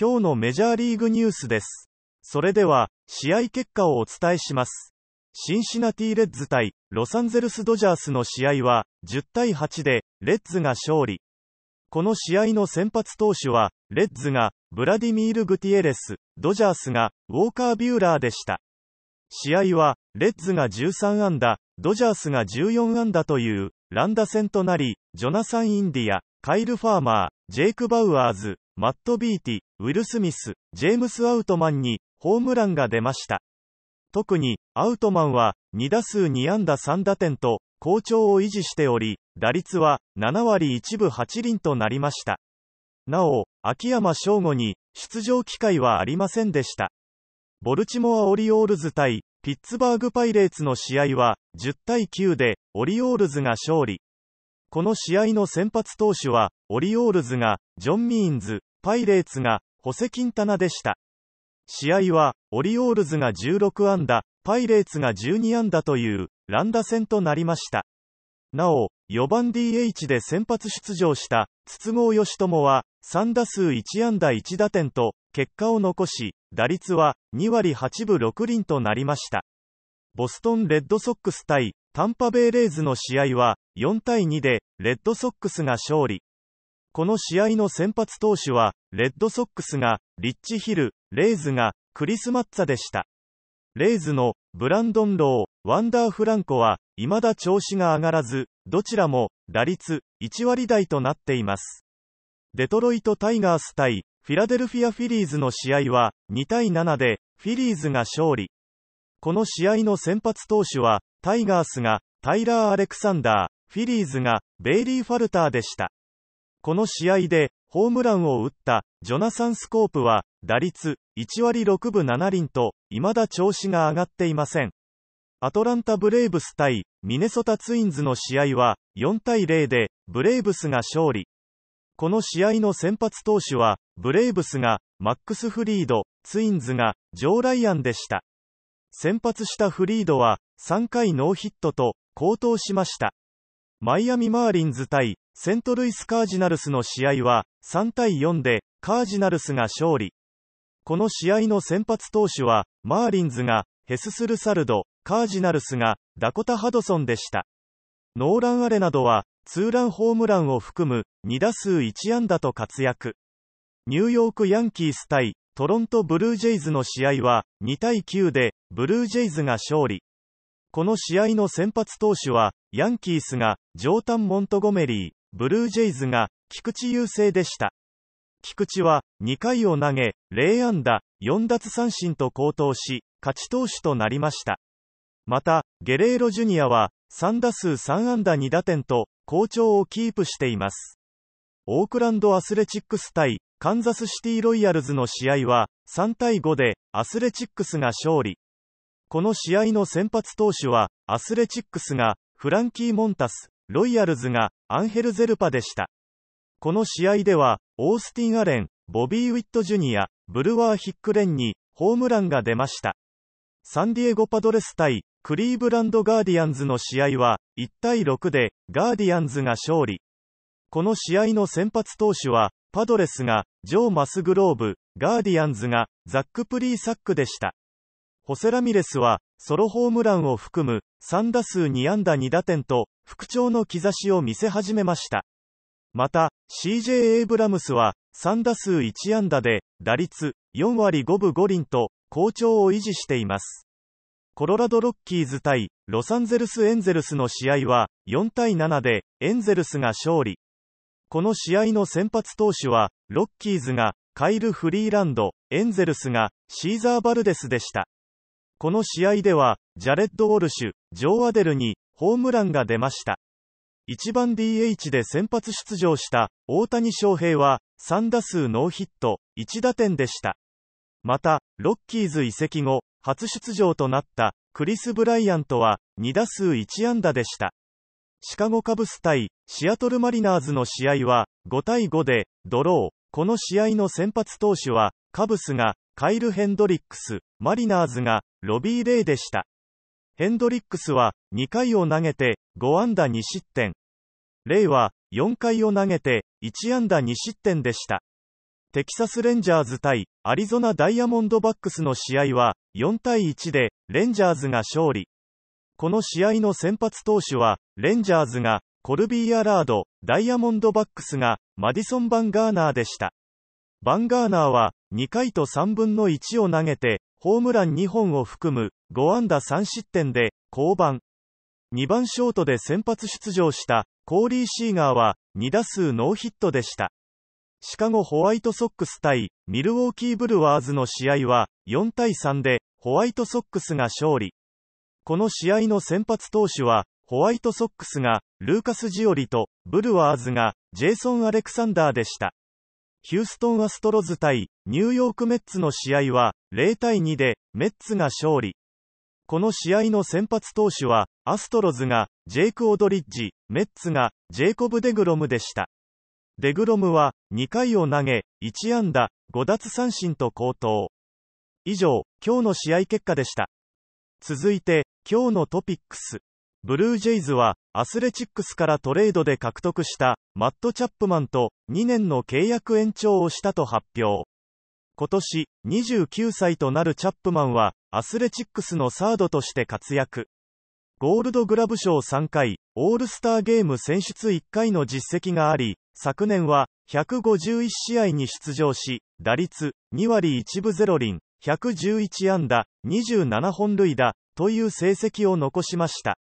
今日のメジャーリーグニュースです。それでは、試合結果をお伝えします。シンシナティレッズ対ロサンゼルスドジャースの試合は、10対8で、レッズが勝利。この試合の先発投手は、レッズが、ブラディミール・グティエレス、ドジャースが、ウォーカー・ビューラーでした。試合は、レッズが13安打、ドジャースが14安打という、乱打戦となり、ジョナサン・インディア、カイル・ファーマー、ジェイク・バウアーズ、マット・ビーティ、ウィル・スミス、ジェームス・アウトマンに、ホームランが出ました。特に、アウトマンは、2打数2安打3打点と、好調を維持しており、打率は、7割1分8厘となりました。なお、秋山翔吾に、出場機会はありませんでした。ボルチモア・オリオールズ対、ピッツバーグ・パイレーツの試合は、10対9で、オリオールズが勝利。この試合の先発投手は、オリオールズが、ジョン・ミーンズ、パイレーツが、ホセ・キンタナでした。試合は、オリオールズが16安打、パイレーツが12安打という、乱打戦となりました。なお、4番 DH で先発出場した、筒香義友は、3打数1安打1打点と、結果を残し、打率は、2割8分6厘となりました。ボストンレッドソックス対、タンパベイレイズの試合は、4対2で、レッドソックスが勝利。この試合の先発投手は、レッドソックスが、リッチ・ヒル、レイズが、クリス・マッツァでした。レイズの、ブランドン・ロー、ワンダー・フランコは、未だ調子が上がらず、どちらも、打率、1割台となっています。デトロイト・タイガース対、フィラデルフィア・フィリーズの試合は、2対7で、フィリーズが勝利。この試合の先発投手は、タイガースが、タイラー・アレクサンダー、フィリーズが、ベイリー・ファルターでした。この試合で、ホームランを打った、ジョナサン・スコープは、打率、1割6分7厘と、未だ調子が上がっていません。アトランタ・ブレイブス対、ミネソタ・ツインズの試合は、4対0で、ブレイブスが勝利。この試合の先発投手は、ブレイブスが、マックス・フリード、ツインズが、ジョー・ライアンでした。先発したフリードは、3回ノーヒットと、好投しました。マイアミ・マーリンズ対、セントルイス・カージナルスの試合は、3対4で、カージナルスが勝利。この試合の先発投手は、マーリンズが、ヘススル・サルド、カージナルスが、ダコタ・ハドソンでした。ノーラン・アレなどは、ツーランホームランを含む、2打数1安打と活躍。ニューヨーク・ヤンキース対、トロント・ブルージェイズの試合は、2対9で、ブルージェイズが勝利。この試合の先発投手は、ヤンキースが、ジョータン・モントゴメリー、ブルージェイズが、菊池雄星でした。菊池は、2回を投げ、0安打、4奪三振と好投し、勝ち投手となりました。また、ゲレーロジュニアは、3打数3安打2打点と、好調をキープしています。オークランドアスレチックス対、カンザスシティロイヤルズの試合は、3対5で、アスレチックスが勝利。この試合の先発投手は、アスレチックスが、フランキー・モンタス、ロイヤルズが、アンヘル・ゼルパでした。この試合では、オースティン・アレン、ボビー・ウィット・ジュニア、ブルワー・ヒックレンに、ホームランが出ました。サンディエゴ・パドレス対、クリーブランド・ガーディアンズの試合は、1対6で、ガーディアンズが勝利。この試合の先発投手は、パドレスが、ジョー・マスグローブ、ガーディアンズが、ザック・プリーサックでした。ホセラミレスは、ソロホームランを含む、3打数2安打2打点と、復調の兆しを見せ始めました。また、CJ エイブラムスは、3打数1安打で、打率、4割5分5厘と、好調を維持しています。コロラドロッキーズ対、ロサンゼルスエンゼルスの試合は、4対7で、エンゼルスが勝利。この試合の先発投手は、ロッキーズが、カイル・フリーランド、エンゼルスが、シーザー・バルデスでした。この試合では、ジャレッド・ウォルシュ、ジョー・アデルに、ホームランが出ました。1番 DH で先発出場した、大谷翔平は、3打数ノーヒット、1打点でした。また、ロッキーズ移籍後、初出場となった、クリス・ブライアントは、2打数1安打でした。シカゴカブス対、シアトルマリナーズの試合は、5対5で、ドロー。この試合の先発投手は、カブスが、カイル・ヘンドリックス、マリナーズが、ロビー・レイでした。ヘンドリックスは、2回を投げて、5安打2失点。レイは、4回を投げて、1安打2失点でした。テキサスレンジャーズ対アリゾナダイヤモンドバックスの試合は4対1でレンジャーズが勝利。この試合の先発投手はレンジャーズがコルビー・アラード、ダイヤモンドバックスがマディソン・バンガーナーでした。バンガーナーは2回と3分の1を投げてホームラン2本を含む5安打3失点で降板。2番ショートで先発出場したコーリー・シーガーは2打数ノーヒットでした。シカゴホワイトソックス対ミルウォーキーブルワーズの試合は4対3でホワイトソックスが勝利。この試合の先発投手はホワイトソックスがルーカス・ジオリとブルワーズがジェイソン・アレクサンダーでした。ヒューストン・アストロズ対ニューヨーク・メッツの試合は0対2でメッツが勝利。この試合の先発投手はアストロズがジェイク・オドリッジ、メッツがジェイコブ・デグロムでした。デグロムは2回を投げ、1安打、5奪三振と好投。以上、今日の試合結果でした。続いて、今日のトピックス。ブルージェイズは、アスレチックスからトレードで獲得したマット・チャップマンと2年の契約延長をしたと発表。今年、29歳となるチャップマンは、アスレチックスのサードとして活躍。ゴールドグラブ賞3回、オールスターゲーム選出1回の実績があり、昨年は151試合に出場し、打率2割1分0厘、111安打、27本塁打という成績を残しました。